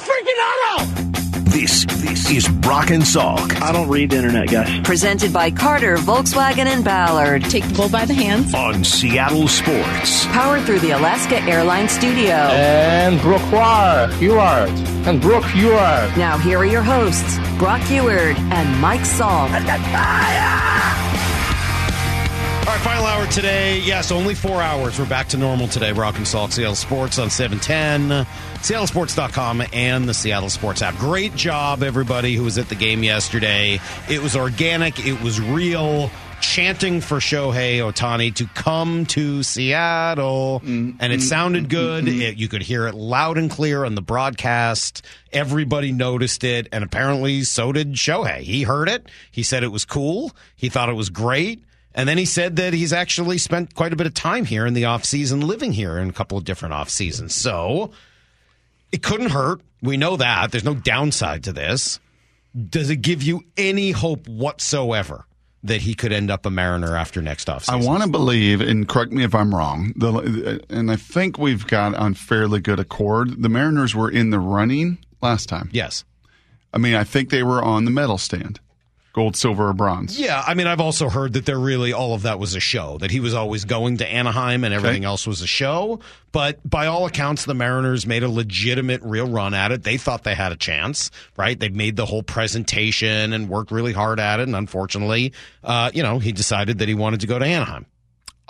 freaking auto! This this is Brock and Salk I don't read the internet, guys. Presented by Carter, Volkswagen, and Ballard. Take the bull by the hands. on Seattle Sports. Powered through the Alaska Airlines Studio. And Brock Huard. And Brock Huard. Now, here are your hosts, Brock Huard and Mike Salk. All right, final hour today. Yes, only four hours. We're back to normal today. Brock and Salk, Seattle Sports on 710, seattlesports.com, and the Seattle Sports app. Great job, everybody who was at the game yesterday. It was organic, it was real. Chanting for Shohei Ohtani to come to Seattle, mm-hmm. and it sounded mm-hmm. good. Mm-hmm. It- you could hear it loud and clear on the broadcast. Everybody noticed it, and apparently so did Shohei. He heard it. He said it was cool. He thought it was great. And then he said that he's actually spent quite a bit of time here in the off season, living here in a couple of different off seasons. So it couldn't hurt. We know that. There's no downside to this. Does it give you any hope whatsoever that he could end up a Mariner after next off I want to believe, and correct me if I'm wrong, the, and I think we've got on fairly good accord. The Mariners were in the running last time. yes. I mean, I think they were on the medal stand gold, silver, or bronze. Yeah, I mean, I've also heard that there really all of that was a show. That he was always going to Anaheim and everything else was a show. But by all accounts, the Mariners made a legitimate, real run at it. They thought they had a chance, right? They made the whole presentation and worked really hard at it. And unfortunately, uh, you know, he decided that he wanted to go to Anaheim.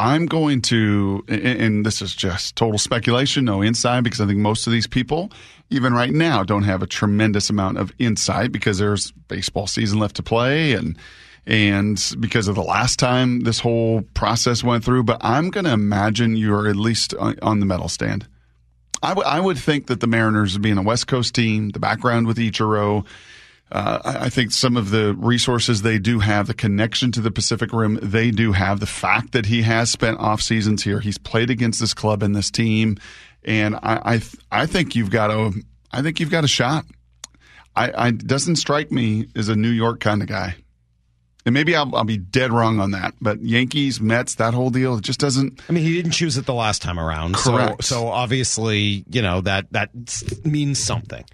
I'm going to, and- this is just total speculation, no insight, because I think most of these people, even right now, don't have a tremendous amount of insight because there's baseball season left to play and and because of the last time this whole process went through. But I'm going to imagine you're at least on, on the medal stand. I, w- I would think that the Mariners, being a West Coast team, the background with Ichiro, uh, I I think some of the resources they do have, the connection to the Pacific Rim, they do have. The fact that he has spent off seasons here, he's played against this club and this team, and I I, th- I think you've got a I think you've got a shot. I, I doesn't strike me as a New York kind of guy, and maybe I'll, I'll be dead wrong on that. But Yankees, Mets, that whole deal, it just doesn't. I mean, he didn't choose it the last time around. So, Correct. so obviously, you know, that, that means something.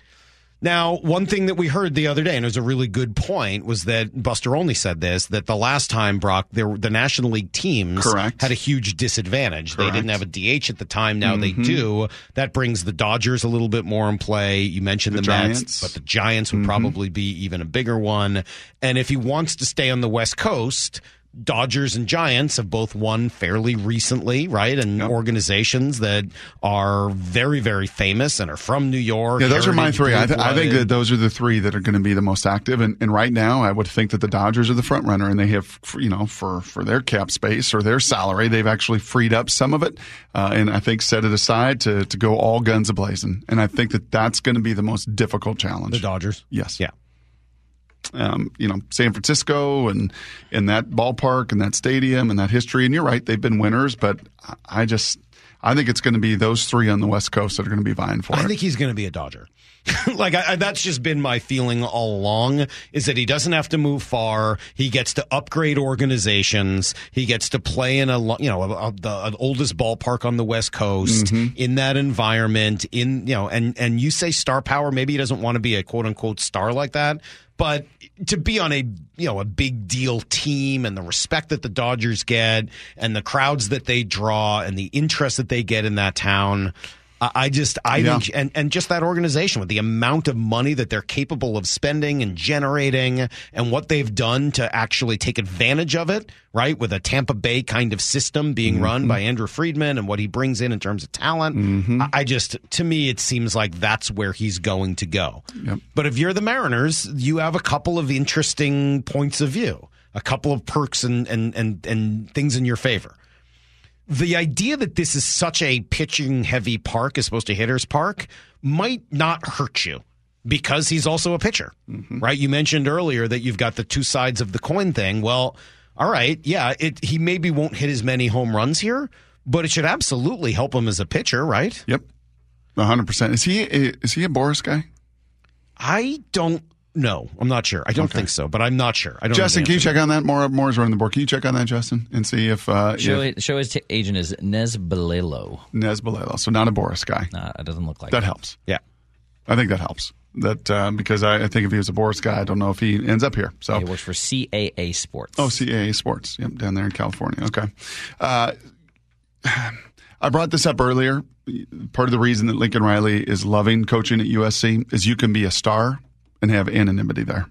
Now, one thing that we heard the other day, and it was a really good point, was that Buster Olney said this that the last time Brock, there, the National League teams Correct. had a huge disadvantage. They didn't have a DH at the time. Now they Mhm. do. That brings the Dodgers a little bit more in play. You mentioned the, The Mets, Giants. but the Giants would Mhm. probably be even a bigger one. And if he wants to stay on the West Coast, Dodgers and Giants have both won fairly recently, right? And organizations that are very, very famous and are from New York. Yeah, those are my three. I, th- I think that those are the three that are going to be the most active. And, and right now, I would think that the Dodgers are the front runner, and they have, you know, for for their cap space or their salary, they've actually freed up some of it, uh, and I think set it aside to to go all guns a blazing. And I think that that's going to be the most difficult challenge. the Dodgers. Yes. Yeah. Um, you know, San Francisco and and that ballpark and that stadium and that history. And you're right, they've been winners, but I- I just I think it's going to be those three on the West Coast that are going to be vying for I it. think he's going to be a Dodger. like I, I, that's just been my feeling all along is that he doesn't have to move far. He gets to upgrade organizations. He gets to play in a you know a, a, the oldest ballpark on the West Coast in that environment. In you know and and you say star power. Maybe he doesn't want to be a quote unquote star like that. But to be on a you know a big deal team and the respect that the Dodgers get and the crowds that they draw and the interest that they get in that town, I just I Yeah. think and and just that organization with the amount of money that they're capable of spending and generating and what they've done to actually take advantage of it, right? With a Tampa Bay kind of system being run mm-hmm. by Andrew Friedman and what he brings in in terms of talent. Mm-hmm. I, I just to me it seems like that's where he's going to go. Yep. But if you're the Mariners, you have a couple of interesting points of view, a couple of perks and and and, and things in your favor the idea that this is such a pitching heavy park as opposed to hitters park might not hurt you because he's also a pitcher, mm-hmm. right? You mentioned earlier that you've got the two sides of the coin thing. Well, all right, yeah, it, he maybe won't hit as many home runs here, but it should absolutely help him as a pitcher, right? Yep. hundred percent. Is he is he a Boras guy? I don't know. I'm not sure. I don't think so, but I'm not sure. I don't. Justin, the can you check on that? More Moore's running the board. Can you check on that, Justin, and see if uh Show, if it, show his t- agent is Nez Balelo. Nez Balelo, so not a Boras guy. Nah, it doesn't look like That it. helps. Yeah. I think that helps. That uh, because I, I think if he was a Boras guy, I don't know if he ends up here. So He works for CAA Sports. Oh, CAA Sports. Yep, down there in California. Okay. Uh, I brought this up earlier. Part of the reason that Lincoln Riley is loving coaching at USC is you can be a star and have anonymity there.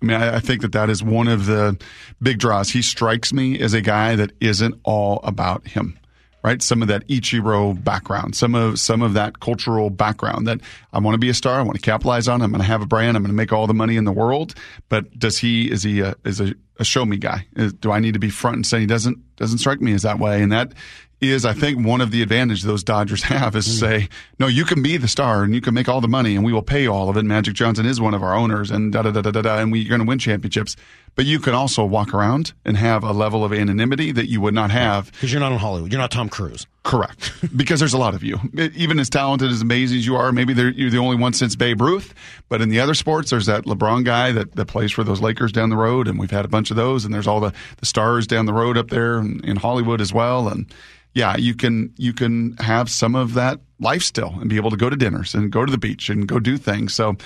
I mean, I, I think that that is one of the big draws. He strikes me as a guy that isn't all about him right? Some of that Ichiro background, some of some of that cultural background that I want to be a star, I want to capitalize on. I'm going to have a brand, I'm going to make all the money in the world. But does he is he a, is a, a show me guy? Is, do I need to be front and center? He doesn't doesn't strike me as that way, and that is I think one of the advantages those Dodgers have is Mm. say, no, you can be the star and you can make all the money and we will pay all of it. Magic Johnson is one of our owners and da da da da da, da and we're going to win championships. But you can also walk around and have a level of anonymity that you would not have Because you're not in Hollywood. You're not Tom Cruise. Correct, because there's a lot of you. Even as talented, as amazing as you are, maybe you're the only one since Babe Ruth. But in the other sports, there's that LeBron guy that, that plays for those Lakers down the road, and we've had a bunch of those. And there's all the, the stars down the road up there in, in Hollywood as well. And yeah, you can you can have some of that life still and be able to go to dinners and go to the beach and go do things. So.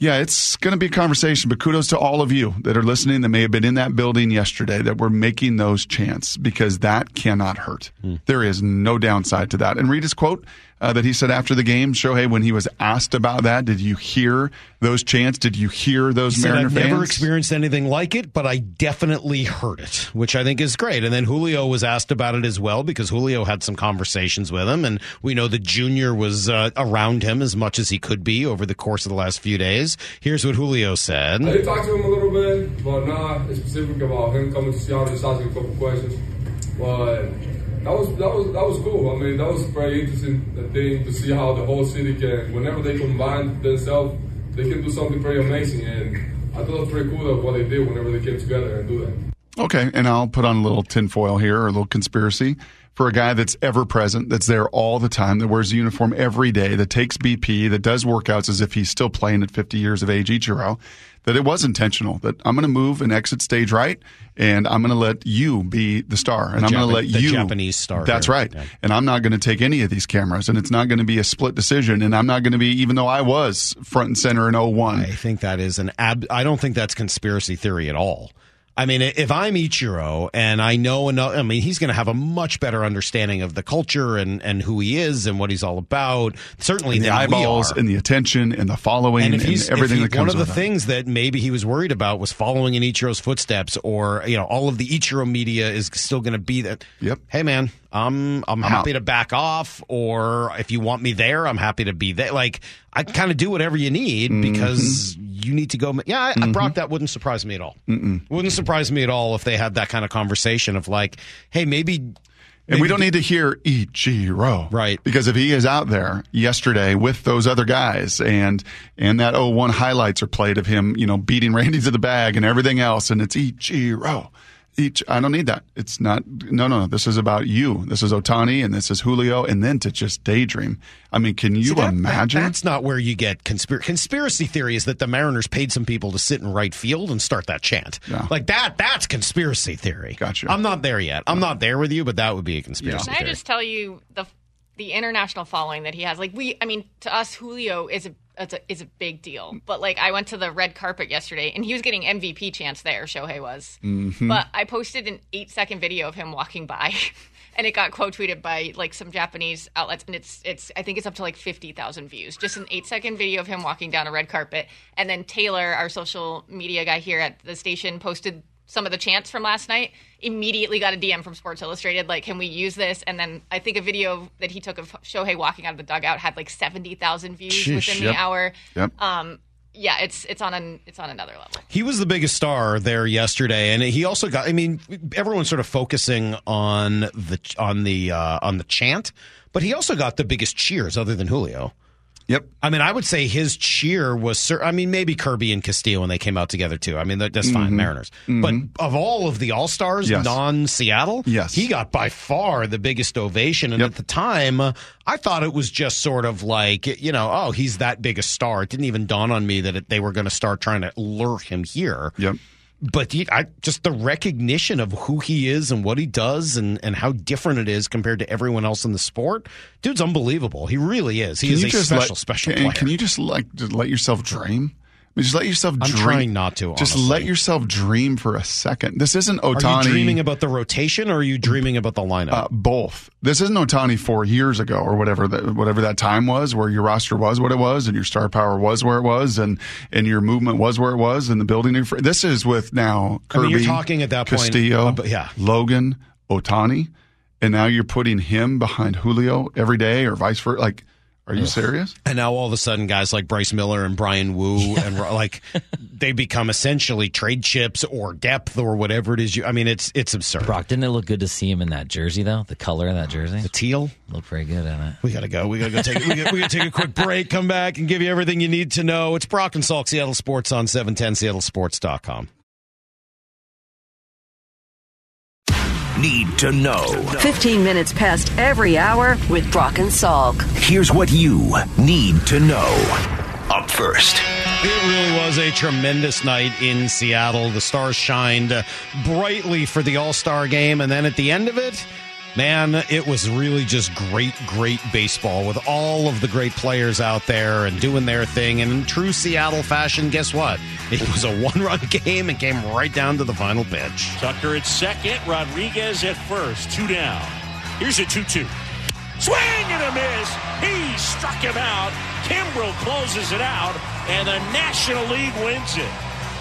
Yeah, it's going to be a conversation, but kudos to all of you that are listening that may have been in that building yesterday that were making those chants because that cannot hurt. Hmm. There is no downside to that. And read his quote uh, that he said after the game, Shohei, when he was asked about that, did you hear those chants? Did you hear those He said, Mariner I've fans? never experienced anything like it, but I definitely heard it, which I think is great. And then Julio was asked about it as well because Julio had some conversations with him, and we know that Junior was uh, around him as much as he could be over the course of the last few days. Here's what Julio said. I did talk to him a little bit, but not specific about him coming to Seattle. Just asking a couple questions, but that was that was that was cool. I mean, that was a very interesting thing to see how the whole city can, whenever they combine themselves, they can do something pretty amazing. And I thought it was pretty cool that what they did whenever they came together and do that. Okay, and I'll put on a little tinfoil here, or a little conspiracy for a guy that's ever present, that's there all the time, that wears a uniform every day, that takes BP, that does workouts as if he's still playing at 50 years of age, Ichiro, that it was intentional, that I'm going to move and exit stage right, and I'm going to let you be the star, and The I'm going to let the you. Japanese star That's here. right. Yeah. And I'm not going to take any of these cameras, and it's not going to be a split decision, and I'm not going to be, even though I was front and center in 01. I think that is an ab. I don't think that's conspiracy theory at all. I mean, if I'm Ichiro and I know enough, I mean, he's going to have a much better understanding of the culture and, and who he is and what he's all about. Certainly, and the eyeballs and the attention and the following and and, everything if that he, comes one of the things that maybe he was worried about was following in Ichiro's footsteps, or you know, all of the Ichiro media is still going to be that. Yep. Hey, man, I'm I'm, happy out. to back off, or if you want me there, I'm happy to be there. Like I kind of do whatever you need Mm-hmm. because you need to go. Yeah, I, Brock, that wouldn't surprise me at all. Mm-mm. Wouldn't surprise me at all if they had that kind of conversation of like, hey, maybe. And maybe we don't need to hear E G Ichiro. Right. Because if he is out there yesterday with those other guys and and that 01 highlights are played of him, you know, beating Randy to the bag and everything else, and it's E G Ichiro. Each, I don't need that. It's not. No, no. This is about you. This is Ohtani, and this is Julio, and then to just daydream. I mean, can you See, that- that- imagine? that's not where you get conspiracy. Conspiracy theory is that the Mariners paid some people to sit in right field and start that chant. Yeah. Like that. That's conspiracy theory. Gotcha. I'm not there yet. I'm not there with you, but that would be a conspiracy Can I theory. just tell you the the international following that he has? Like we, I mean, to us, Julio is a is a, is a big deal. But like, I went to the red carpet yesterday, and he was getting MVP chance there. Shohei was, mm-hmm. but I posted an eight second video of him walking by. And it got quote tweeted by like some Japanese outlets, and it's it's I think it's up to like fifty thousand views. Just an eight second video of him walking down a red carpet, and then Taylor, our social media guy here at the station, posted some of the chants from last night immediately got a dm from sports illustrated like can we use this and then i think a video that he took of shohei walking out of the dugout had like 70000 views Sheesh, within yep. the hour Yep. um yeah it's it's on an it's on another level He was the biggest star there yesterday, and he also got. I mean, everyone's sort of focusing on the on the uh, on the chant, but he also got the biggest cheers other than Julio. Yep. I mean, I would say his cheer was. I mean, maybe Kirby and Castillo when they came out together too. I mean, that, that's fine, Mariners. But of all of the All Stars, Mm-hmm. Yes. non-Seattle, Yes. he got by far the biggest ovation. And Yep. at the time, uh, I thought it was just sort of like you know, oh, he's that big a star. It didn't even dawn on me that it, they were going to start trying to lure him here. Yep. But he, I, just the recognition of who he is and what he does and, and how different it is compared to everyone else in the sport, dude's unbelievable. He really is. He Can is a special, let, special player. Can you just like just let yourself dream? I mean, just let yourself I'm dream. trying not to, Just let yourself dream for a second. This isn't Ohtani. are you dreaming about the rotation or are you dreaming about the lineup? uh, both. This isn't Ohtani four years ago or whatever that whatever that time was, where your roster was what it was and your star power was where it was and and your movement was where it was and the building. New, This is with now I Kirby. mean, you're talking at that point Castillo, about- yeah. Logan, Ohtani, and now you're putting him behind Julio every day or vice versa. Like, are you serious? And now all of a sudden, guys like Bryce Miller and Bryan Woo and like they become essentially trade chips or depth or whatever it is. You, I mean, it's it's absurd. Brock, didn't it look good to see him in that jersey though? The color of that jersey The teal. looked pretty good in it. We gotta go. We gotta go take. we, gotta, we gotta take a quick break. Come back and give you everything you need to know. It's Brock and Salk, Seattle Sports on seven ten SeattleSports.com. Need to know. 15 minutes past every hour with Brock and Salk. Here's what you need to know. Up first. It really was a tremendous night in Seattle. The stars shined brightly for the All Star game, and then at the end of it, man, it was really just great, great baseball with all of the great players out there and doing their thing. And in true Seattle fashion, guess what? It was a one run game and came right down to the final pitch. Tucker at second, Rodriguez at first, two down. Here's a 2 2. Swing and a miss. He struck him out. Kimbrel closes it out, and the National League wins it.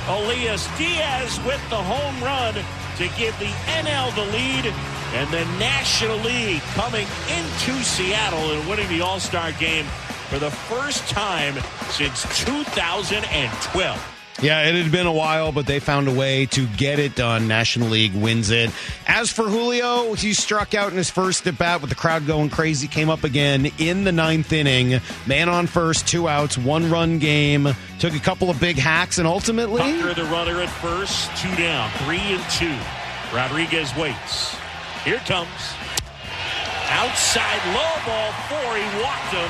Elias Diaz with the home run to give the NL the lead, and the National League coming into Seattle and winning the All Star game for the first time since 2012. Yeah, it had been a while, but they found a way to get it done. National League wins it. As for Julio, he struck out in his first at bat with the crowd going crazy. Came up again in the ninth inning. Man on first, two outs, one run game. Took a couple of big hacks, and ultimately. Tucker, the runner at first, two down, three and two. Rodriguez waits. Here comes. Outside low ball four. He walked him.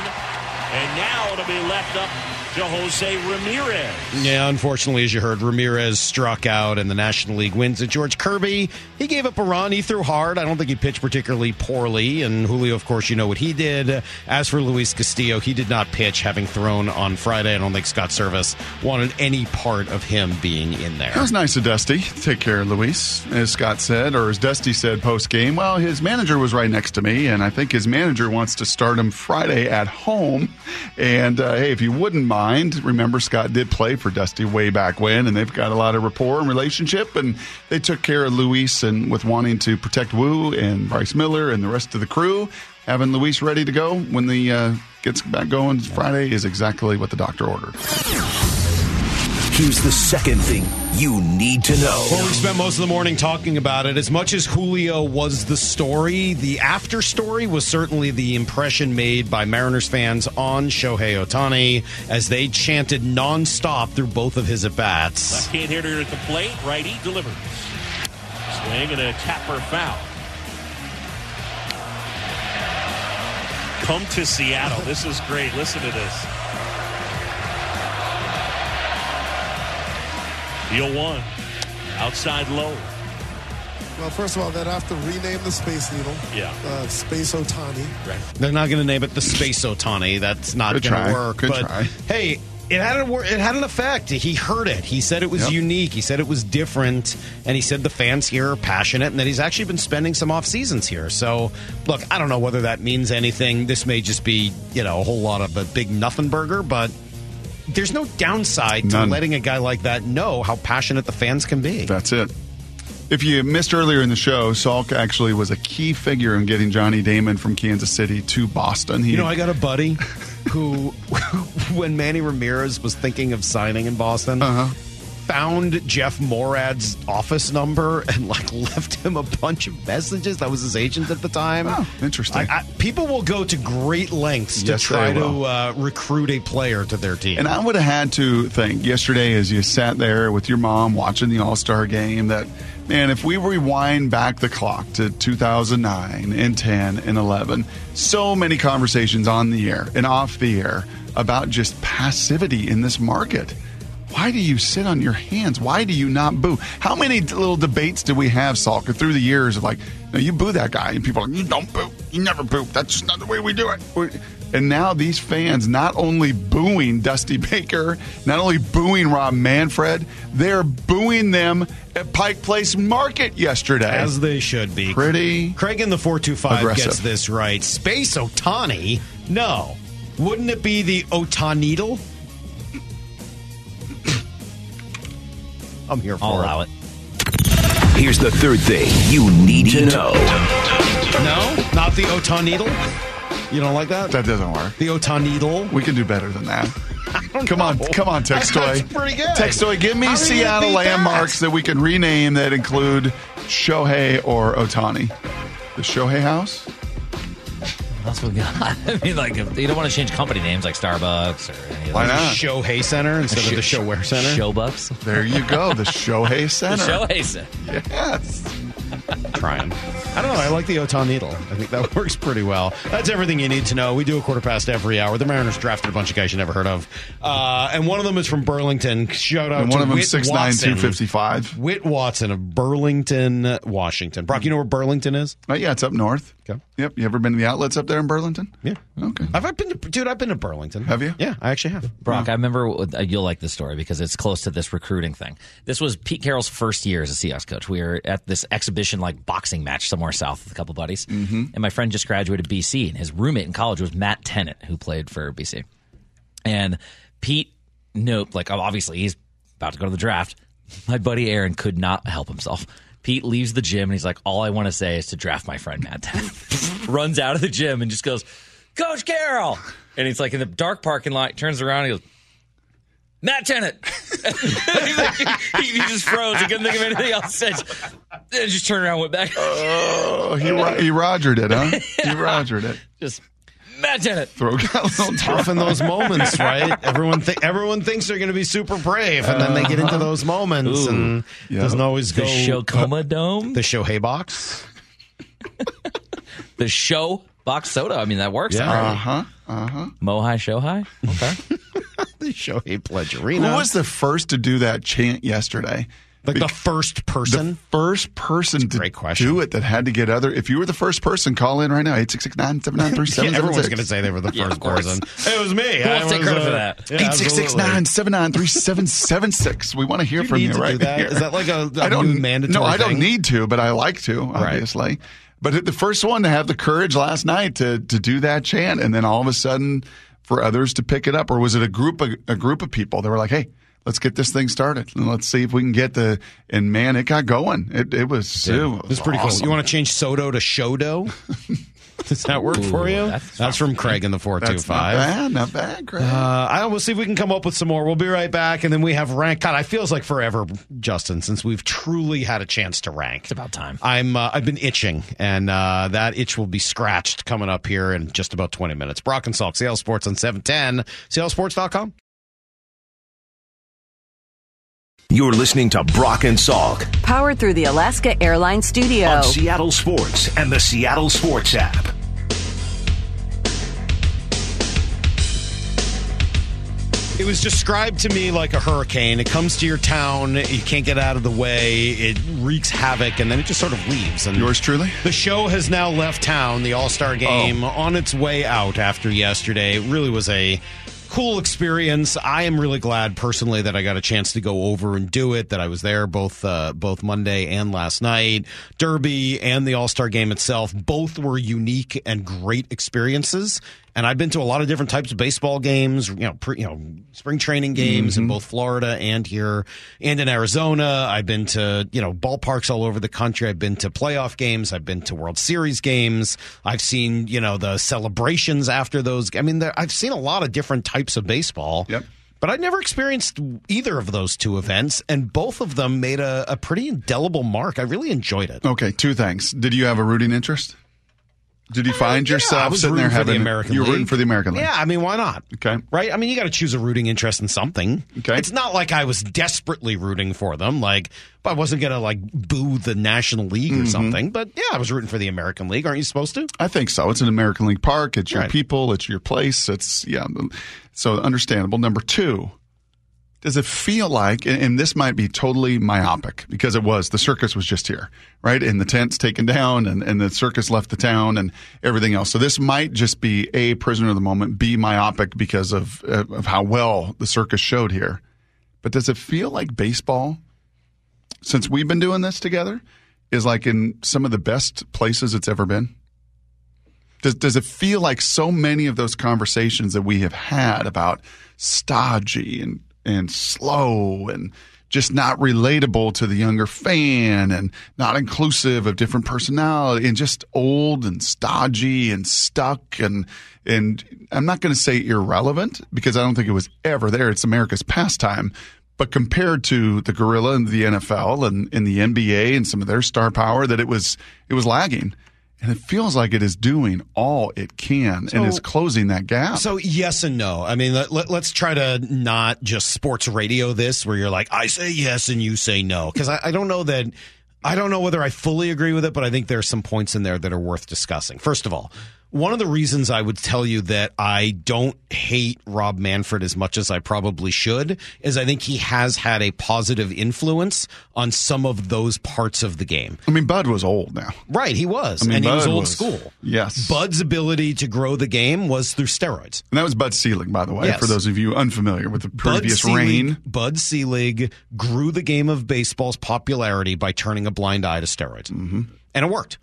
And now it'll be left up to Jose Ramirez. Yeah, unfortunately, as you heard, Ramirez struck out and the National League wins it. George Kirby, he gave up a run. He threw hard. I don't think he pitched particularly poorly. And Julio, of course, you know what he did. As for Luis Castillo, he did not pitch, having thrown on Friday. I don't think Scott Servais wanted any part of him being in there. It was nice of Dusty take care Luis, as Scott said, or as Dusty said post game. Well, his manager was right next to me, and I think his manager wants to start him Friday at home. And uh, hey, if you wouldn't mind, remember Scott did play for Dusty way back when, and they've got a lot of rapport and relationship, and they took care of Luis and with wanting to protect Woo and Bryce Miller and the rest of the crew. Having Luis ready to go when the uh, gets back going Friday is exactly what the doctor ordered. Here's the second thing you need to know. Well, we spent most of the morning talking about it. As much as Julio was the story, the after story was certainly the impression made by Mariners fans on Shohei Ohtani as they chanted nonstop through both of his at bats. Left-hand hitter at the plate. Righty delivers. Swing and a tapper foul. Come to Seattle. This is great. Listen to this. Deal one. Outside low. Well, first of all, they'd have to rename the Space Needle. Yeah. Uh, Space Ohtani. Right. They're not going to name it the Space Ohtani. That's not going to work. Good but try. hey, it had a it had an effect. He heard it. He said it was Yep. unique. He said it was different, and he said the fans here are passionate, and that he's actually been spending some off seasons here. So, look, I don't know whether that means anything. This may just be you know a whole lot of a big nothing burger, but. There's no downside to letting a guy like that know how passionate the fans can be. That's it. If you missed earlier in the show, Salk actually was a key figure in getting Johnny Damon from Kansas City to Boston. He, You know, I got a buddy who, when Manny Ramirez was thinking of signing in Boston, Uh-huh. Found Jeff Moorad's office number and like left him a bunch of messages. That was his agent at the time. Oh, interesting. I, I, people will go to great lengths to Yes, try to uh, recruit a player to their team. And I would have had to think yesterday as you sat there with your mom watching the All Star game that, man, if we rewind back the clock to 2009 and 10 and 11, so many conversations on the air and off the air about just passivity in this market. Why do you sit on your hands? Why do you not boo? How many little debates did we have, Salka, through the years of like, no, you boo that guy, and people are like, you don't boo, you never boo. That's just not the way we do it. And now these fans not only booing Dusty Baker, not only booing Rob Manfred, they're booing them at Pike Place Market yesterday. As they should be. Pretty Craig in the 425 Aggressive. gets this right. Space Ohtani? No. Wouldn't it be the Otaneedle? I'm here for I'll it. allow it. Here's the third thing you need to know. No? Not the Otan needle. You don't like that? That doesn't work. The Otan needle. We can do better than that. Come on, come on, Textoy. That's pretty good. Textoy, give me How are you gonna Seattle beat that? landmarks that? we can rename that include Shohei or Ohtani. The Shohei House? That's what we got? I mean, like, if you don't want to change company names like Starbucks or any of Why those. not? Shohei Center instead of the ShoWare Center? Showbucks. There you go, the Shohei The Center. Shohei Center. Yes. trying. I don't know. I like the Otan Needle. I think that works pretty well. That's everything you need to know. We do a quarter past every hour. The Mariners drafted a bunch of guys you never heard of, uh, and one of them is from Burlington. Shout out And to one of them Whit six nine Watson. two fifty five. Whit Watson of Burlington, Washington. Brock, you know where Burlington is? Oh, yeah, it's up north. Okay. Yep. You ever been to the outlets up there in Burlington? Yeah. Okay. Have I been to, dude? I've been to Burlington. Have you? Yeah, I actually have. Brock, I remember uh, you'll like this story because it's close to this recruiting thing. This was Pete Carroll's first year as a Seahawks coach. We were at this exhibition like boxing match somewhere south with a couple buddies, mm-hmm. and my friend just graduated BC, and his roommate in college was Matt Tennant, who played for BC. And Pete, nope, like obviously he's about to go to the draft. My buddy Aaron could not help himself. Pete leaves the gym and he's like, "All I want to say is to draft my friend Matt Tennant." Runs out of the gym and just goes, "Coach Carroll!" And he's like in the dark parking lot. Turns around and he goes, Matt Tennant. Like- he, he just froze. He couldn't think of anything else. And just turned around, and went back. Oh, he he rogered it, huh? He rogered it. just Matt it. Throw got a little Tough in those moments, right? Everyone, th- everyone thinks they're going to be super brave, and then they get into those moments, Ooh. and Yeah. doesn't always The go. The Shokoma Dome. the Shohei box. The show box soda. I mean, that works. Yeah. Uh huh. Uh huh. Mohai Shohai. Okay. The Shohei Pledge Arena. Who was the first to do that chant yesterday? Like the first person? The first person to great question. do it that had to get other. If you were the first person, call in right now. 866 Yeah, everyone's going to say they were the Yeah, first of person. It was me. Who I wants to take was, credit for uh, that? yeah, Eight six six absolutely. nine seven nine three seven seven six. We want to hear You from need you to right do that? here. Is that like a- a I don't new mandatory No, I don't thing? need to, but I like to, obviously. But the first one to have the courage last night to to do that chant, and then all of a sudden for others to pick it up, or was it a group of, a group of people? They were like, "Hey, let's get this thing started, and let's see if we can get the." And man, it got going. It it was it was, It's pretty awesome. cool. You want to change SoDo to Shodo? Does that work for you? that's That's, from Craig in the four two That's not bad, not bad, Craig. Uh, I will see if we can come up with some more. We'll be right back, and then we have rank. God, it feels like forever, Justin, since we've truly had a chance to rank. It's about time. I'm uh, I've been itching, and uh, that itch will be scratched coming up here in just about 20 minutes. Brock and Salk, Seattle Sports on 710, seattlesports.com. You're listening to Brock and Salk Powered through the Alaska Airlines Studio. on Seattle Sports and the Seattle Sports app. It was described to me like a hurricane. It comes to your town, you can't get out of the way, it wreaks havoc, and then it just sort of leaves. And Yours truly. The show has now left town, the All Star oh. game, on its way out after yesterday. It really was a cool experience. I am really glad personally that I got a chance to go over and do it, that I was there both uh, both Monday and last night. Derby and the All Star game itself, both were unique and great experiences. And I've been to a lot of different types of baseball games, you know, pre, you know, spring training games in mm-hmm. both Florida and here and in Arizona. I've been to, you know, ballparks all over the country. I've been to playoff games. I've been to World Series games. I've seen, you know, the celebrations after those. I mean, there, I've seen a lot of different types of baseball. Yep. But I'd never experienced either of those two events, and both of them made a, a pretty indelible mark. I really enjoyed it. Okay, two things. Did you have a rooting interest? Did you find yourself sitting there having the American you were League. rooting for the American League? Yeah, I mean, why not? Okay. Right? I mean, you got to choose a rooting interest in something. Okay. It's not like I was desperately rooting for them. Like, I wasn't going to like boo the National League Mm-hmm. or something. But yeah, I was rooting for the American League. Aren't you supposed to? I think so. It's an American League park. It's your Right. people. It's your place. It's yeah. So understandable. Number two, does it feel like, and, this might be totally myopic because it was, the circus was just here, right? And the tent's taken down and, and the circus left the town and everything else. So this might just be A, prisoner of the moment, B, myopic because of, of how well the circus showed here. But does it feel like baseball, since we've been doing this together, is like in some of the best places it's ever been? Does, does it feel like so many of those conversations that we have had about stodgy and, and slow and just not relatable to the younger fan and not inclusive of different personality and just old and stodgy and stuck and and I'm not going to say irrelevant because I don't think it was ever there. It's America's pastime. But compared to the gorilla and the NFL and, and the NBA and some of their star power, that it was it was lagging. And it feels like it is doing all it can So- and is closing that gap. So yes and no. I mean, let, let, us try to not just sports radio this, where you're like, I say yes and you say no, because I, I don't know that. I don't know whether I fully agree with it, but I think there are some points in there that are worth discussing. First of all, one of the reasons I would tell you that I don't hate Rob Manfred as much as I probably should is I think he has had a positive influence on some of those parts of the game. I mean, Bud was old now. Right, he was. I mean, and he was old was- school. Yes. Bud's ability to grow the game was through steroids. And that was Bud Selig, by the way, Yes. for those of you unfamiliar with the previous Bud Selig, reign. Bud Selig grew the game of baseball's popularity by turning a blind eye to steroids. Mm-hmm. And it worked.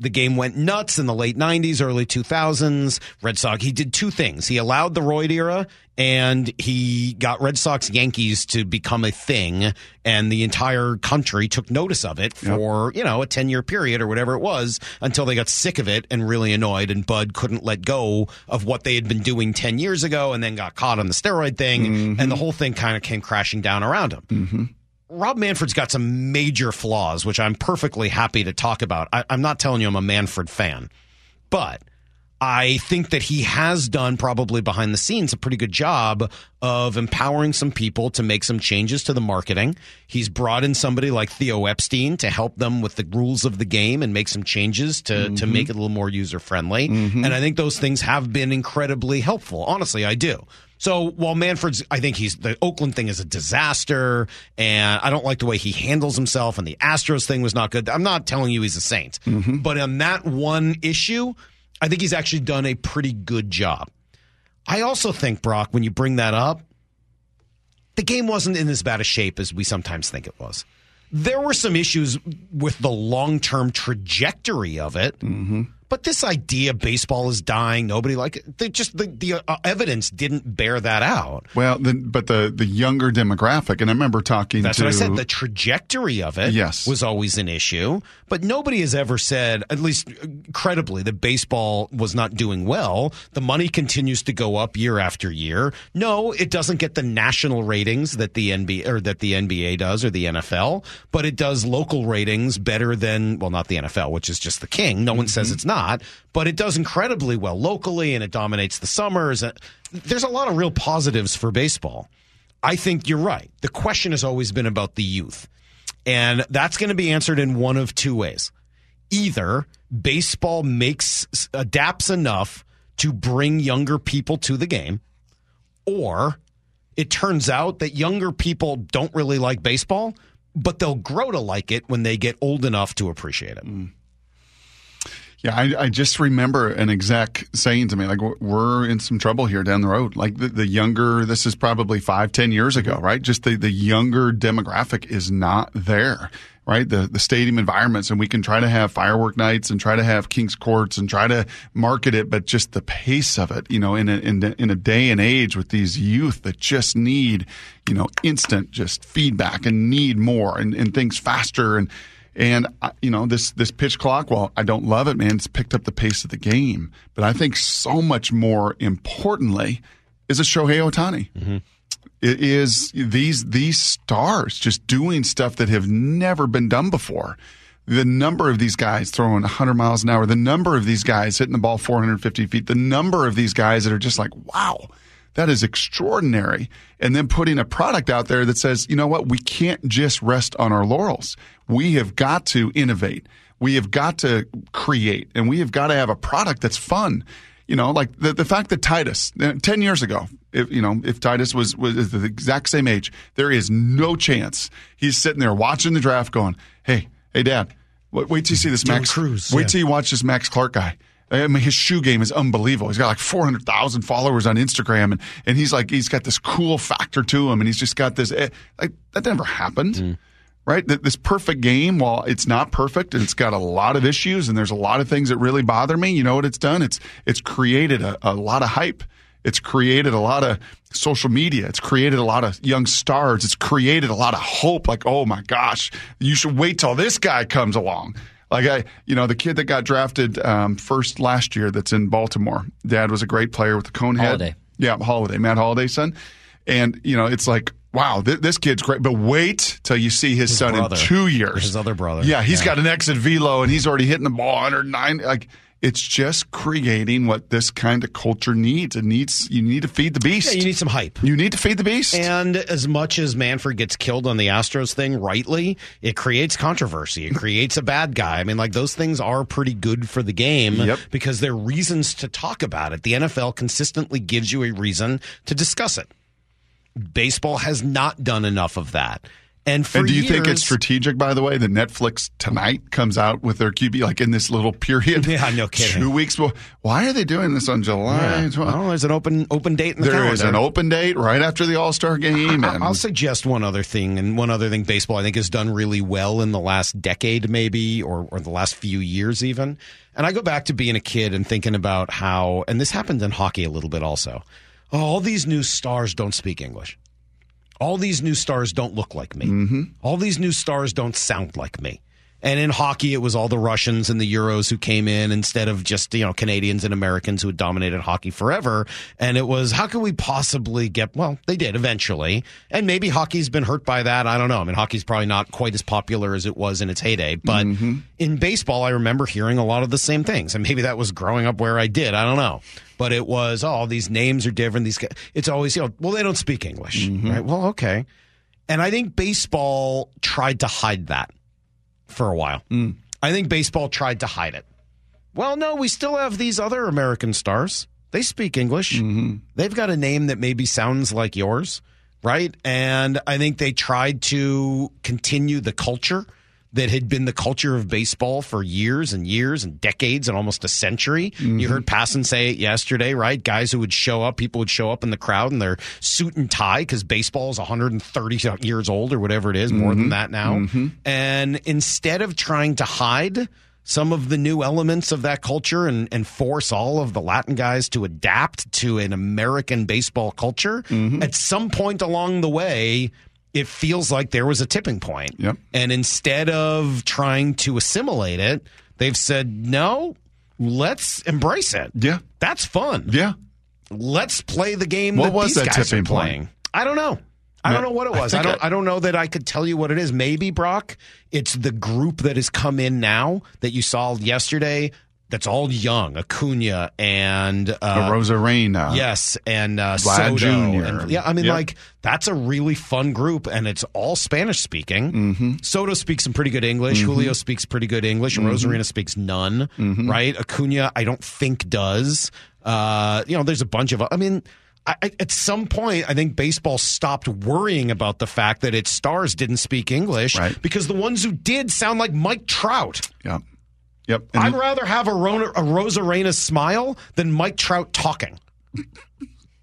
The game went nuts in the late 90s, early 2000s. Red Sox, he did two things. He allowed the Royd era and he got Red Sox Yankees to become a thing. And the entire country took notice of it for, you know, a 10 year period or whatever it was until they got sick of it and really annoyed. And Bud couldn't let go of what they had been doing 10 years ago and then got caught on the steroid thing. Mm-hmm. And the whole thing kind of came crashing down around him. Mm-hmm. Rob Manfred's got some major flaws, which I'm perfectly happy to talk about. I, I'm not telling you I'm a Manfred fan, but I think that he has done probably behind the scenes a pretty good job of empowering some people to make some changes to the marketing. He's brought in somebody like Theo Epstein to help them with the rules of the game and make some changes to, to mm-hmm. make it a little more user friendly. Mm-hmm. And I think those things have been incredibly helpful. Honestly, I do. So while Manfred's, I think he's the Oakland thing is a disaster, and I don't like the way he handles himself, and the Astros thing was not good. I'm not telling you he's a saint, but on that one issue, I think he's actually done a pretty good job. I also think Brock, when you bring that up, the game wasn't in as bad a shape as we sometimes think it was. There were some issues with the long term trajectory of it. Mm-hmm. But this idea baseball is dying, nobody like it. They just the, the uh, evidence didn't bear that out. Well, the, but the the younger demographic, and I remember talking That's to what I said. The trajectory of it Yes. was always an issue, but nobody has ever said, at least credibly, that baseball was not doing well. The money continues to go up year after year. No, it doesn't get the national ratings that the NBA or that the NBA does or the NFL, but it does local ratings better than well, not the NFL, which is just the king. No one says it's not, but it does incredibly well locally, and it dominates the summers. There's a lot of real positives for baseball. I think you're right. The question has always been about the youth. And that's going to be answered in one of two ways. Either baseball makes adapts enough to bring younger people to the game, or it turns out that younger people don't really like baseball, but they'll grow to like it when they get old enough to appreciate it. Mm. Yeah, I, I just remember an exec saying to me, like, "We're- in some trouble here down the road. Like the, the younger, this is probably five, ten years ago, mm-hmm. right? Just the, the younger demographic is not there, right? The the stadium environments, and we can try to have firework nights and try to have King's Courts and try to market it, but just the pace of it, you know, in a, in, a- in a day and age with these youth that just need, you know, instant just feedback and need more and, and things faster and and you know this this pitch clock. Well, I don't love it, man. It's picked up the pace of the game, but I think so much more importantly is a Shohei Ohtani. Mm-hmm. It is these these stars just doing stuff that have never been done before. The number of these guys throwing 100 miles an hour, the number of these guys hitting the ball 450 feet, the number of these guys that are just like, wow, that is extraordinary. And then putting a product out there that says, you know what, we can't just rest on our laurels. We have got to innovate. We have got to create and we have got to have a product that's fun. You know, like the the fact that Titus uh, ten years ago, if you know, if Titus was was the exact same age, there is no chance he's sitting there watching the draft, going, "Hey, hey, Dad, wait, wait till you see this Dylan Max Crews, Wait yeah. till you watch this Max Clark guy." I mean, his shoe game is unbelievable. He's got like 400,000 followers on Instagram, and, and he's like, he's got this cool factor to him, and he's just got this, eh, like, that never happened, Mm. right? Th- This perfect game, while it's not perfect, and it's got a lot of issues, and there's a lot of things that really bother me, you know what it's done? It's, it's created a, a lot of hype. It's created a lot of social media. It's created a lot of young stars. It's created a lot of hope. Like, oh my gosh, you should wait till this guy comes along. Like I, you know, the kid that got drafted um, first last year, that's in Baltimore. Dad was a great player with the cone head. Holliday. Yeah, Holliday, Matt Holliday's son. And you know, it's like, wow, th- this kid's great. But wait till you see his, son brother. in two years. His other brother. Yeah, he's Yeah. got an exit velo and he's already hitting the ball 109. Like it's just creating what this kind of culture needs. It needs you need to feed the beast. Yeah, you need some hype. You need to feed the beast. And as much as Manfred gets killed on the Astros thing rightly, it creates controversy. It creates a bad guy. I mean, like those things are pretty good for the game Yep. because they're reasons to talk about it. The NFL consistently gives you a reason to discuss it. Baseball has not done enough of that. And for and do you think it's strategic, by the way, that Netflix tonight comes out with their QB like in this little period? Yeah, no kidding. Two weeks. Well, why are they doing this on July? Yeah. 12th? Well, there's an open open date in the There is calendar. an open date right after the All Star game. I- and I'll suggest one other thing, and one other thing baseball I think has done really well in the last decade, maybe, or, or the last few years, even. And I go back to being a kid and thinking about how, and this happened in hockey a little bit also. Oh, all these new stars don't speak English. All these new stars don't look like me. Mm-hmm. All these new stars don't sound like me. And in hockey, it was all the Russians and the Euros who came in instead of just, you know, Canadians and Americans who had dominated hockey forever. And it was, how can we possibly get, well, they did eventually. And maybe hockey's been hurt by that. I don't know. I mean, hockey's probably not quite as popular as it was in its heyday. But mm-hmm. in baseball, I remember hearing a lot of the same things. And maybe that was growing up where I did. I don't know. But it was, oh, these names are different. These guys, it's always, you know, well, they don't speak English. Mm-hmm. Right. Well, okay. And I think baseball tried to hide that for a while. Mm. I think baseball tried to hide it. Well, no, we still have these other American stars. They speak English. Mm-hmm. They've got a name that maybe sounds like yours, right? And I think they tried to continue the culture that had been the culture of baseball for years and years and decades and almost a century. You mm-hmm. heard Passon say it yesterday, right? Guys who would show up, people would show up in the crowd in their suit and tie because baseball is 130 years old or whatever it is, more than mm-hmm. that now. Mm-hmm. And instead of trying to hide some of the new elements of that culture and, and force all of the Latin guys to adapt to an American baseball culture, at some point along the way, it feels like there was a tipping point. Yep. And instead of trying to assimilate it, they've said, no, let's embrace it. Yeah. That's fun. yeah. Let's play the game What that was these that guys tipping are point? playing. I don't know. I don't know what it was. I, think don't. I- I, don't know that I could tell you what it is. Maybe Brock. It's the group that has come in now that you saw yesterday. That's all young. Acuna and uh, Arozarena. Yes, and uh, Vlad Soto. Jr.. And- yeah, I mean, Yep. like that's a really fun group, and it's all Spanish speaking. Mm-hmm. Soto speaks some pretty good English. Julio speaks pretty good English. and Arozarena speaks none. Mm-hmm. Right? Acuna, I don't think does. Uh, you know, there's a bunch of. I mean. I, at some point, I think baseball stopped worrying about the fact that its stars didn't speak English Right. because the ones who did sound like Mike Trout. Yep. Yep. And I'd rather have a, Rona, a Arozarena smile than Mike Trout talking.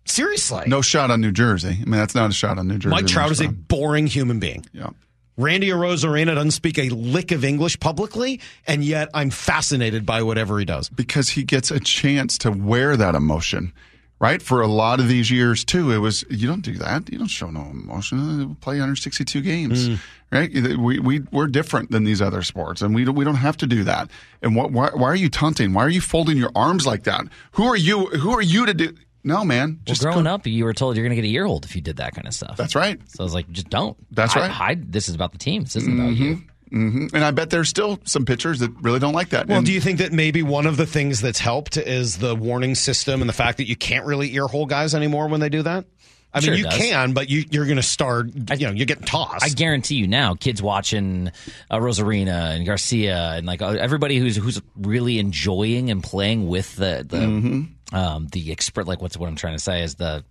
Seriously. no shot on New Jersey. I mean, that's not a shot on New Jersey. Mike Trout is a boring human being. Yeah. Randy Arozarena doesn't speak a lick of English publicly, and yet I'm fascinated by whatever he does. because he gets a chance to wear that emotion. Right for a lot of these years too, it was you don't do that. You don't show no emotion. Play 162 games, Mm. right? We we we're different than these other sports, and we don't we don't have to do that. And what why, why are you taunting? Why are you folding your arms like that? Who are you? Who are you to do? No, man. Well, Just growing go- up, you were told you're going to get a year hold if you did that kind of stuff. That's right. So I was like, just don't. That's Hide- right. Hide. This is about the team. This isn't about you. Hmm And I bet there's still some pitchers that really don't like that. Well, And- do you think that maybe one of the things that's helped is the warning system and the fact that you can't really earhole guys anymore when they do that? I Sure mean, you does. can, but you, you're going to start. You know, you're getting tossed. I guarantee you now, kids watching uh, Arozarena and Garcia and like uh, everybody who's who's really enjoying and playing with the the, um, the expert like what's what I'm trying to say is the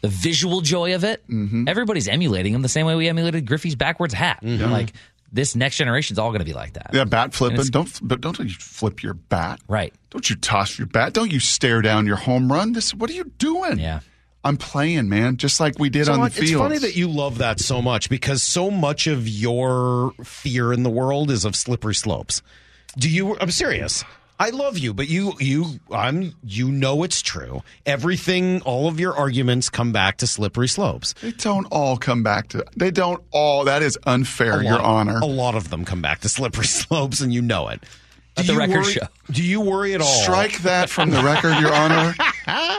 the visual joy of it. Everybody's emulating him the same way we emulated Griffey's backwards hat. Like this next generation's all going to be like that. Yeah, bat flipping. Don't but don't you flip your bat. Right. Don't you toss your bat. Don't you stare down your home run. This what are you doing? Yeah. I'm playing, man, just like we did So, on the field. It's funny that you love that so much because so much of your fear in the world is of slippery slopes. Do you? I'm serious. I love you, but you, you, I'm, you know it's true. Everything, all of your arguments come back to slippery slopes. They don't all come back to. They don't all. That is unfair, A Your Honor. A lot of them come back to slippery slopes, and you know it. Let Do the you record worry- show. Do you worry at all? Strike that from the record, Your Honor.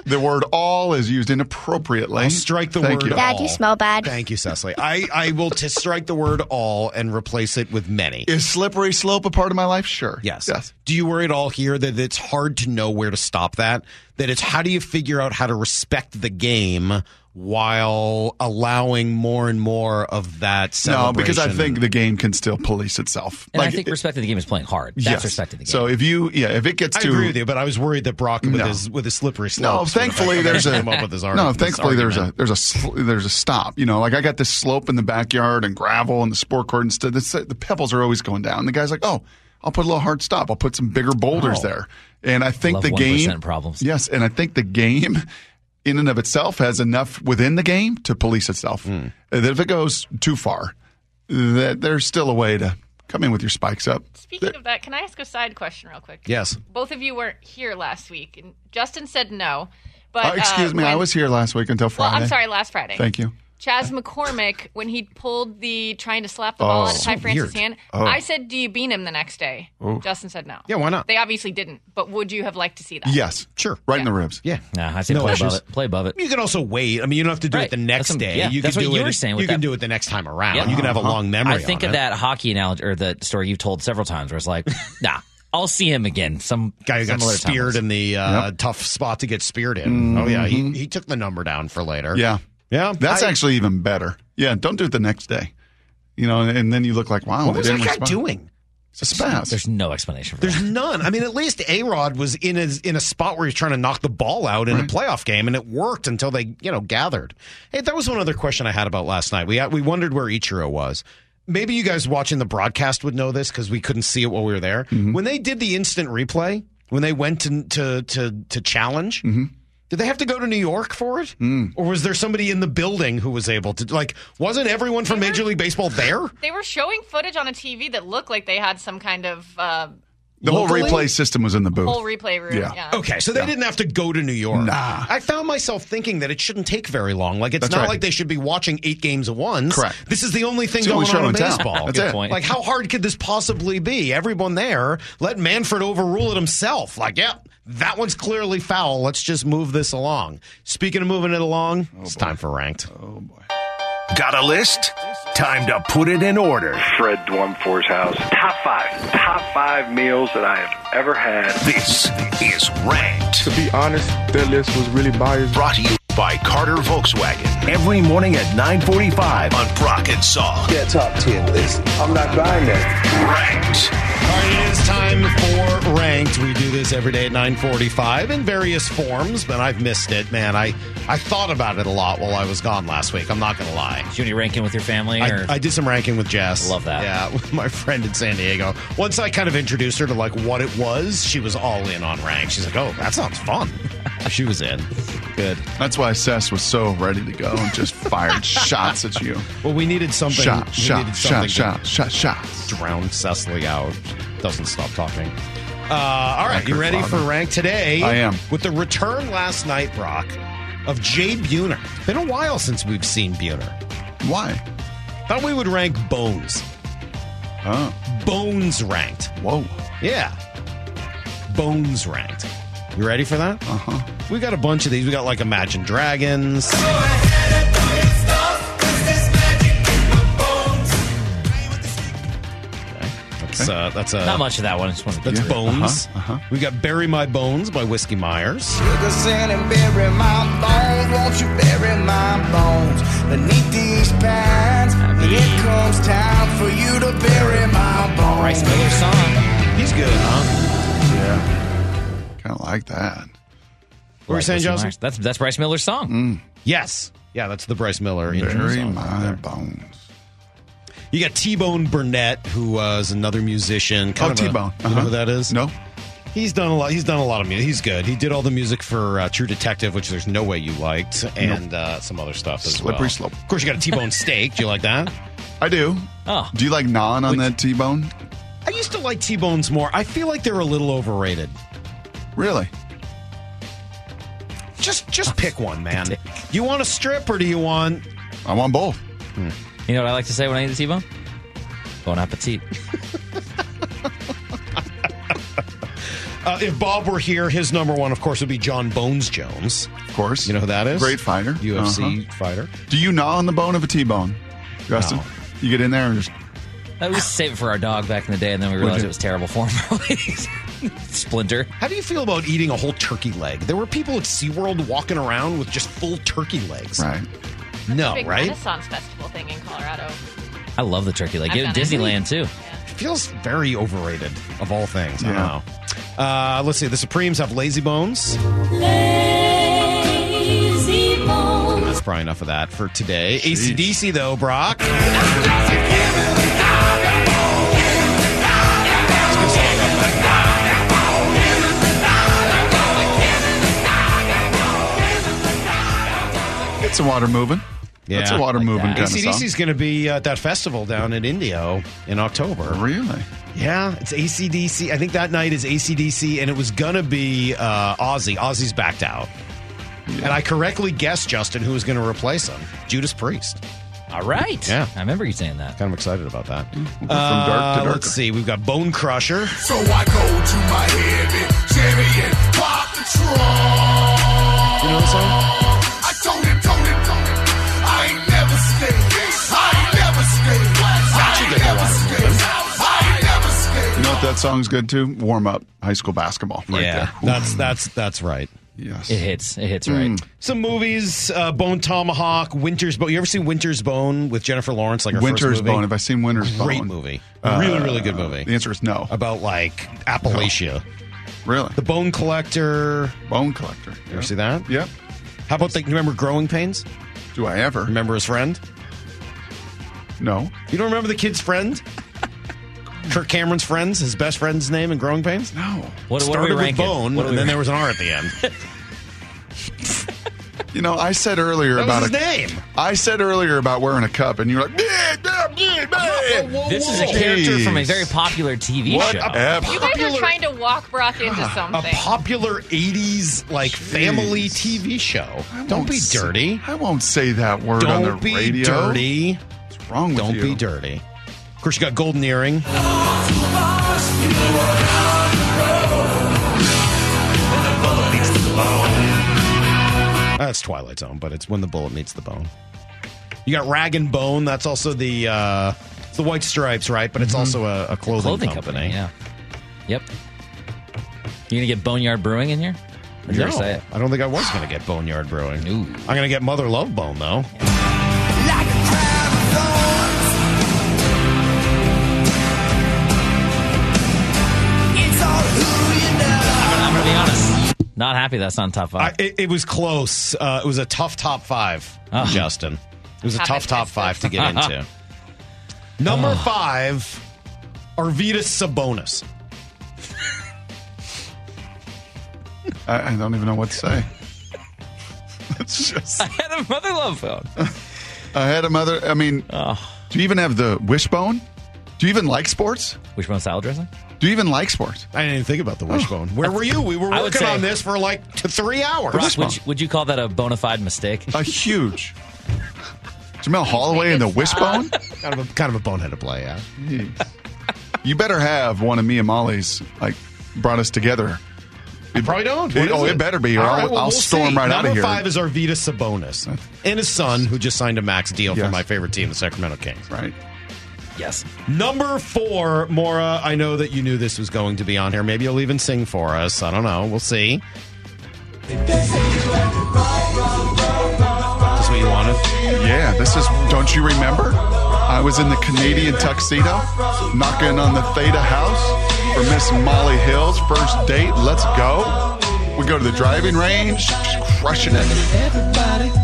The word "all" is used inappropriately. I'll strike the Thank word you. all. Dad, you smell bad. Thank you, Cecily. I, I will to strike the word all and replace it with many. Is slippery slope a part of my life? Sure. Yes. Yes. Do you worry at all here that it's hard to know where to stop that? That it's how do you figure out how to respect the game while allowing more and more of that No, because I think the game can still police itself. And I think respecting the game is playing hard. That's yes. respecting the game. So if you, yeah, if it gets I to agree with you, but I was worried that Brock with No. his with his slippery No, thankfully there's a come up with his ar- no. this Thankfully there's a there's a sl- there's a stop. You know, like I got this slope in the backyard and gravel and the sport court and stuff. The, the pebbles are always going down. The guy's like, oh, I'll put a little hard stop. I'll put some bigger boulders Oh. there. And I think Love the 1% game problems. Yes, and I think the game. In and of itself, has enough within the game to police itself. Hmm. That if it goes too far, that there's still a way to come in with your spikes up. Speaking of that, can I ask a side question real quick? Yes. Both of you weren't here last week, and Justin said no. But Uh, excuse uh, me, I was here last week until Friday. Well, I'm sorry, last Friday. Thank you. Chas McCormick, when he pulled the trying to slap the ball Oh. out of Ty So France's weird. hand, Oh. I said, "Do you bean him the next day?" Justin said no. Yeah, why not? They obviously didn't, but would you have liked to see that? Yes, Sure. right in the ribs. Yeah. nah, I say No play issues. above it. Play above it. You can also wait. I mean, you don't have to do Right. it the next That's what- day. yeah, you that's can what do you it. were saying you with can that- do it the next time around. Yeah. You can have a long memory. I think on of it. that hockey analogy or the story you've told several times, where it's like, nah, I'll see him again. Some guy who got speared times. in the uh, tough spot to get speared in. Oh yeah, he he took the number down for later. Yeah. Yeah. That's I- actually even better. Yeah, don't do it the next day. You know, and then you look like, wow, What they was that didn't guy respond. doing? It's a spaz. There's no explanation for There's that. There's none. I mean, at least A Rod was in a, in a spot where he's trying to knock the ball out in a playoff game, and it worked until they, you know, gathered. Hey, that was one other question I had about last night. We we wondered where Ichiro was. Maybe you guys watching the broadcast would know this because we couldn't see it while we were there. Mm-hmm. When they did the instant replay, when they went to to to, to challenge. Mm-hmm. Did they have to go to New York for it, Mm. or was there somebody in the building who was able to? Like, wasn't everyone from Major League Baseball there? They were showing footage on a TV that looked like they had some kind of uh, the whole replay system was in the booth. whole replay room. Yeah. Yeah. Okay, so they didn't have to go to New York. Nah. I found myself thinking that it shouldn't take very long. Like it's That's not right. like they should be watching eight games at once. Correct. This is the only thing It's the only going on in in town. baseball. That's Good it. point. Like how hard could this possibly be? Everyone there let Manfred overrule it himself. Like, yeah, that one's clearly foul. Let's just move this along. Speaking of moving it along, oh, it's time for ranked. Oh boy. Got a list? Time to put it in order. Fred Dwumfor's house. Top five. Top five meals that I have ever had. This is Ranked. To be honest, that list was really biased. Brought to you by Carter Volkswagen. Every morning at 945 on Brock and Salk. That top 10 list. I'm not buying that. Ranked. All right, it is time for ranked. We do this every day at 9:45 in various forms, but I've missed it, man. I I thought about it a lot while I was gone last week. I'm not going to lie. Did you any ranking with your family? Or? I, I did some ranking with Jess. Love that. Yeah, with my friend in San Diego. Once I kind of introduced her to like what it was, she was all in on rank. She's like, "Oh, that sounds fun." she was in. Good. That's why Sess was so ready to go and just fired shots at you. Well, we needed something. Shot, we shot, needed shot, something shot, shot, shots. to drown Cecily out. Doesn't stop talking. Uh, all right, Like you her ready father. for rank today? I am. With the return last night, Brock, of Jay Buhner. Been a while since we've seen Buhner. Why? Thought we would rank Bones. Oh, Bones ranked. whoa. Yeah. Bones ranked. You ready for that? Uh huh. We got a bunch of these. We got like Imagine Dragons. That's, uh, that's uh, Not much of that one. I just wanted to That's hear. Bones. Uh-huh, uh-huh. We got Bury My Bones by Whiskey Myers. Sugar sand and bury my bones. Won't you bury my bones beneath these pines? When it comes time for you to bury my bones. Bryce Miller song. He's good, huh? Yeah. Kind of like that. were you saying, Lucy Joseph? Myers. That's that's Bryce Miller's song. Yes. Yeah, that's the Bryce Miller intro Bury song. my bones. You got T Bone Burnett, who was another musician. kind Oh, of a- T-Bone. You know Uh-huh. who that is? No. He's done a lot. He's done a lot of music. He's good. He did all the music for uh, True Detective, which there's no way you liked, and uh, some other stuff as Slippery well. slope. Of course, you got a T-bone steak. Do you like that? I do. Oh. Do you like naan on that T-bone? I used to like T-bones more. I feel like they're a little overrated. Really? Just, just pick one, man. Do you want a strip or do you want? I want both. You know what I like to say when I eat a T-bone? Bon appetit. Uh, if Bob were here, his number one, of course, would be John Bones Jones. Of course. You know who that is? Great fighter. UFC Uh-huh. fighter. Do you gnaw on the bone of a T-bone, Justin? No. You get in there and just I was save it for our dog back in the day, and then we realized it was terrible for him. Splinter. How do you feel about eating a whole turkey leg? There were people at SeaWorld walking around with just full turkey legs. right. No, Big right? Renaissance festival thing in Colorado. I love the turkey leg. I've it done. Disneyland too. feels very overrated of all things. I don't Yeah. know. Uh, let's see. The Supremes have lazy bones. That's probably enough of that for today. ACDC, though, Brock. Get some water moving. That's a water like moving that. kind of ACDC is going to be at that festival down in Indio in October. Really? Yeah, it's ACDC. I think that night is ACDC, and it was going to be uh, Ozzy. Ozzy's backed out. And I correctly guessed, Justin, who was going to replace him Judas Priest. All right. Yeah. I remember you saying that. Kind of excited about that. From dark to Uh, let's see. We've got Bone Crusher. So I go to my heavy Chevy and pop the trunk. You know the song? That song's good too? Warm up high school basketball. Right yeah, there. that's that's that's right. Yes. It hits. It hits right. Some movies: uh, Bone Tomahawk, Winter's Bone. You ever seen Winter's Bone with Jennifer Lawrence? Like her Winter's first movie? Bone. Have I seen Winter's Bone? Great movie. Uh, really, really good movie. The answer is no. About like Appalachia. Really? The Bone Collector. Bone Collector. You ever see that? Yep. How about the? You remember Growing Pains? Do I ever? Remember his friend? No. You don't remember the kid's friend? Kirk Cameron's friends, his best friend's name in Growing Pains? No. What, what are Started we with? Bone, What are and then there was an R at the end. You know, I said earlier That about was his a, name. I said earlier about wearing a cup, and you're like, "Yeah, yeah, yeah, yeah." This is a character from a very popular TV what show. ever. You guys are trying to walk Brock into a something. popular 80s like family TV show. I Don't won't be say- dirty. I won't say that word on the Don't be radio. dirty. What's wrong with Don't you? be dirty. Of course, you got Golden Earring. That's Twilight Zone, but it's when the bullet meets the bone. You got Rag and Bone. That's also the uh, it's the White Stripes, right? But it's also a, a clothing, Clothing company. company. Yeah. Yep. You gonna get Boneyard Brewing in here? Or No, already say it? I don't think I was going to get Boneyard Brewing. Ooh. I'm going to get Mother Love Bone though. Like Not happy that's not top I, five. it, it was close. Uh, it was a tough top five, Oh. Justin. It was a tough top five to get into. Number five, Arvydas Sabonis. I, I don't even know what to say. it's just. I had a mother love phone. I had a mother. I mean, Oh. do you even have the wishbone? Do you even like sports? Wishbone salad dressing? Do you even like sports? I didn't even think about the wishbone. Oh. Where were you? We were I would working say- on this for like three hours. Brock, would, you, would you call that a bona fide mistake? A huge. Jamelle Holieway and the wishbone? kind of a kind of a boneheaded play, yeah. You better have one of me and Molly's like brought us together. I probably don't. It- What is oh, it better be, or All I'll- well, I'll we'll storm see. right out of Number here. five is Arvydas Sabonis and his son, who just signed a max deal for my favorite team, the Sacramento Kings. Right. Yes. Number four, Mora. I know that you knew this was going to be on here. Maybe you'll even sing for us. I don't know. We'll see. That's what you wanted. Yeah, this is. Don't you remember? I was in the Canadian tuxedo, knocking on the Theta house for Miss Molly Hill's first date. Let's go. We go to the driving range, crushing it.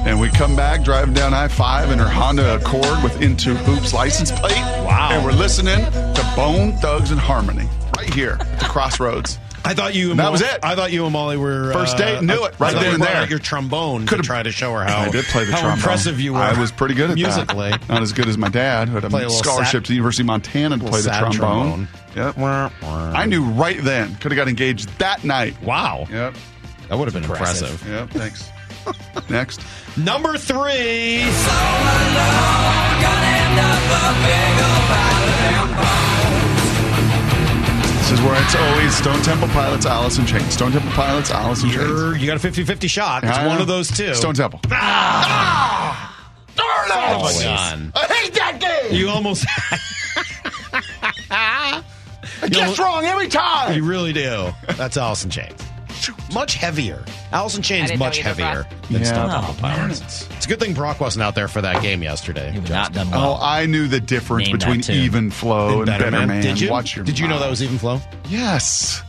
And we come back driving down I 5 in her Honda Accord with Into Hoops license plate. Wow. And we're listening to Bone Thugs-n-Harmony right here at the crossroads. I thought you and That Mo- was it. I thought you and Molly were First uh, date, knew it, right I thought then you and there. out Your trombone Could've- to try to show her how I did play the how trombone. impressive you were. I was pretty good at musically. that. Not as good as my dad, who had Play a a scholarship sad- to the University of Montana to play the trombone. trombone. Yep. I knew right then. Could have got engaged that night. Wow, Yep. that would have been Impressive. impressive. Yep. Thanks. Next. Number three. This is where it's always Stone Temple Pilots, Alice in Chains. Stone Temple Pilots, Alice in Chains. You're, you got a 50-50 shot. It's I one know. of those two. Stone Temple. Ah! Oh, John. I hate that game. You almost. I guess wrong every time. You really do. That's Alice in Chains. Much heavier. Allison I Chains much heavier Brock. than Yeah. Stone Oh, Temple Pilots. It's a good thing Brock wasn't out there for that game yesterday. You've not done Oh. I knew the difference Name between even flow and better, man. Did you? Watch your Did you know that was even flow? Yes.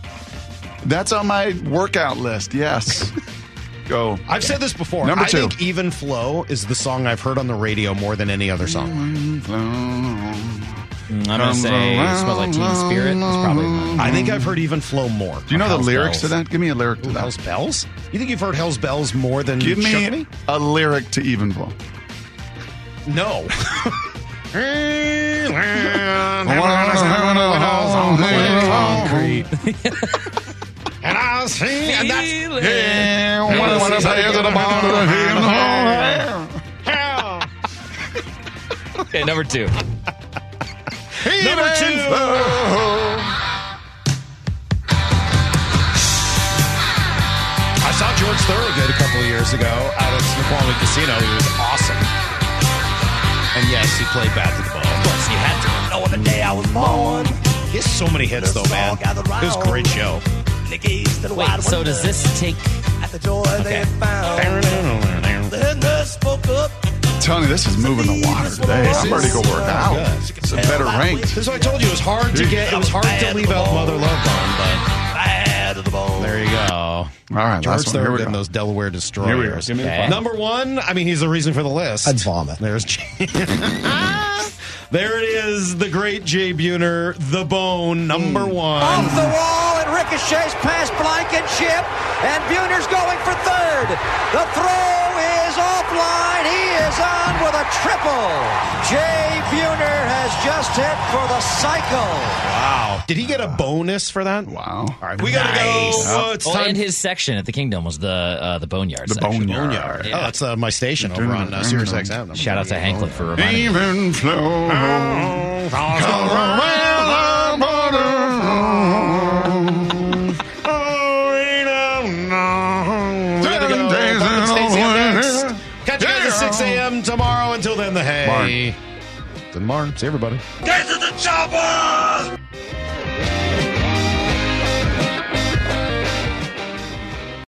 That's on my workout list. Yes. Go. I've said this before. Number I two. think Even Flow is the song I've heard on the radio more than any other song. Mm, I'm going to say Smells Like Teen Spirit. It's probably mine. I think I've heard Even Flow more. Do you know the Hell's lyrics Bells. to that? Give me a lyric to Ooh, that. Hell's Bells? You think you've heard Hell's Bells more than Give me, Shook Me? a lyric to even flow. No. Concrete. and I see, and that's okay, number two. Number two. I saw George Thorogood a couple of years ago out at Snoqualmie Casino. He was awesome. And yes, he played bad to the ball. Of course, he had to. know the day I was born. He has so many hits, though, man. It was a great show. Wait, so does this take. Okay. I'm telling you, this is moving the water today. I'm ready to go work out. It's a better ranked. This is what I told you. It was hard to get. It was hard to leave out Mother Love Bone, but there you go. All right, George last one. Here we go. those Delaware Destroyers. Here we go. Give me Okay. fun. Number one, I mean, he's the reason for the list. I'd vomit. There's there it is, the great Jay Buhner, the Bone, number Hmm. one. Off the wall and ricochets past Blankenship, and Buhner's going for third. The throw is offline. He is on with a triple. Jay Buhner has just hit for the cycle. Wow. Did he get a bonus for that? Wow. All right, we gotta go. Oh, it's Well, time. and his section at the Kingdom was the uh, the Boneyard. The section. Boneyard. Oh, that's uh, my station over on uh, Sirius XM. Shout out to Hanklin for reminding me. Even flow. Catch tomorrow. Until then, the hay. Then tomorrow. See everybody. Get to the chopper!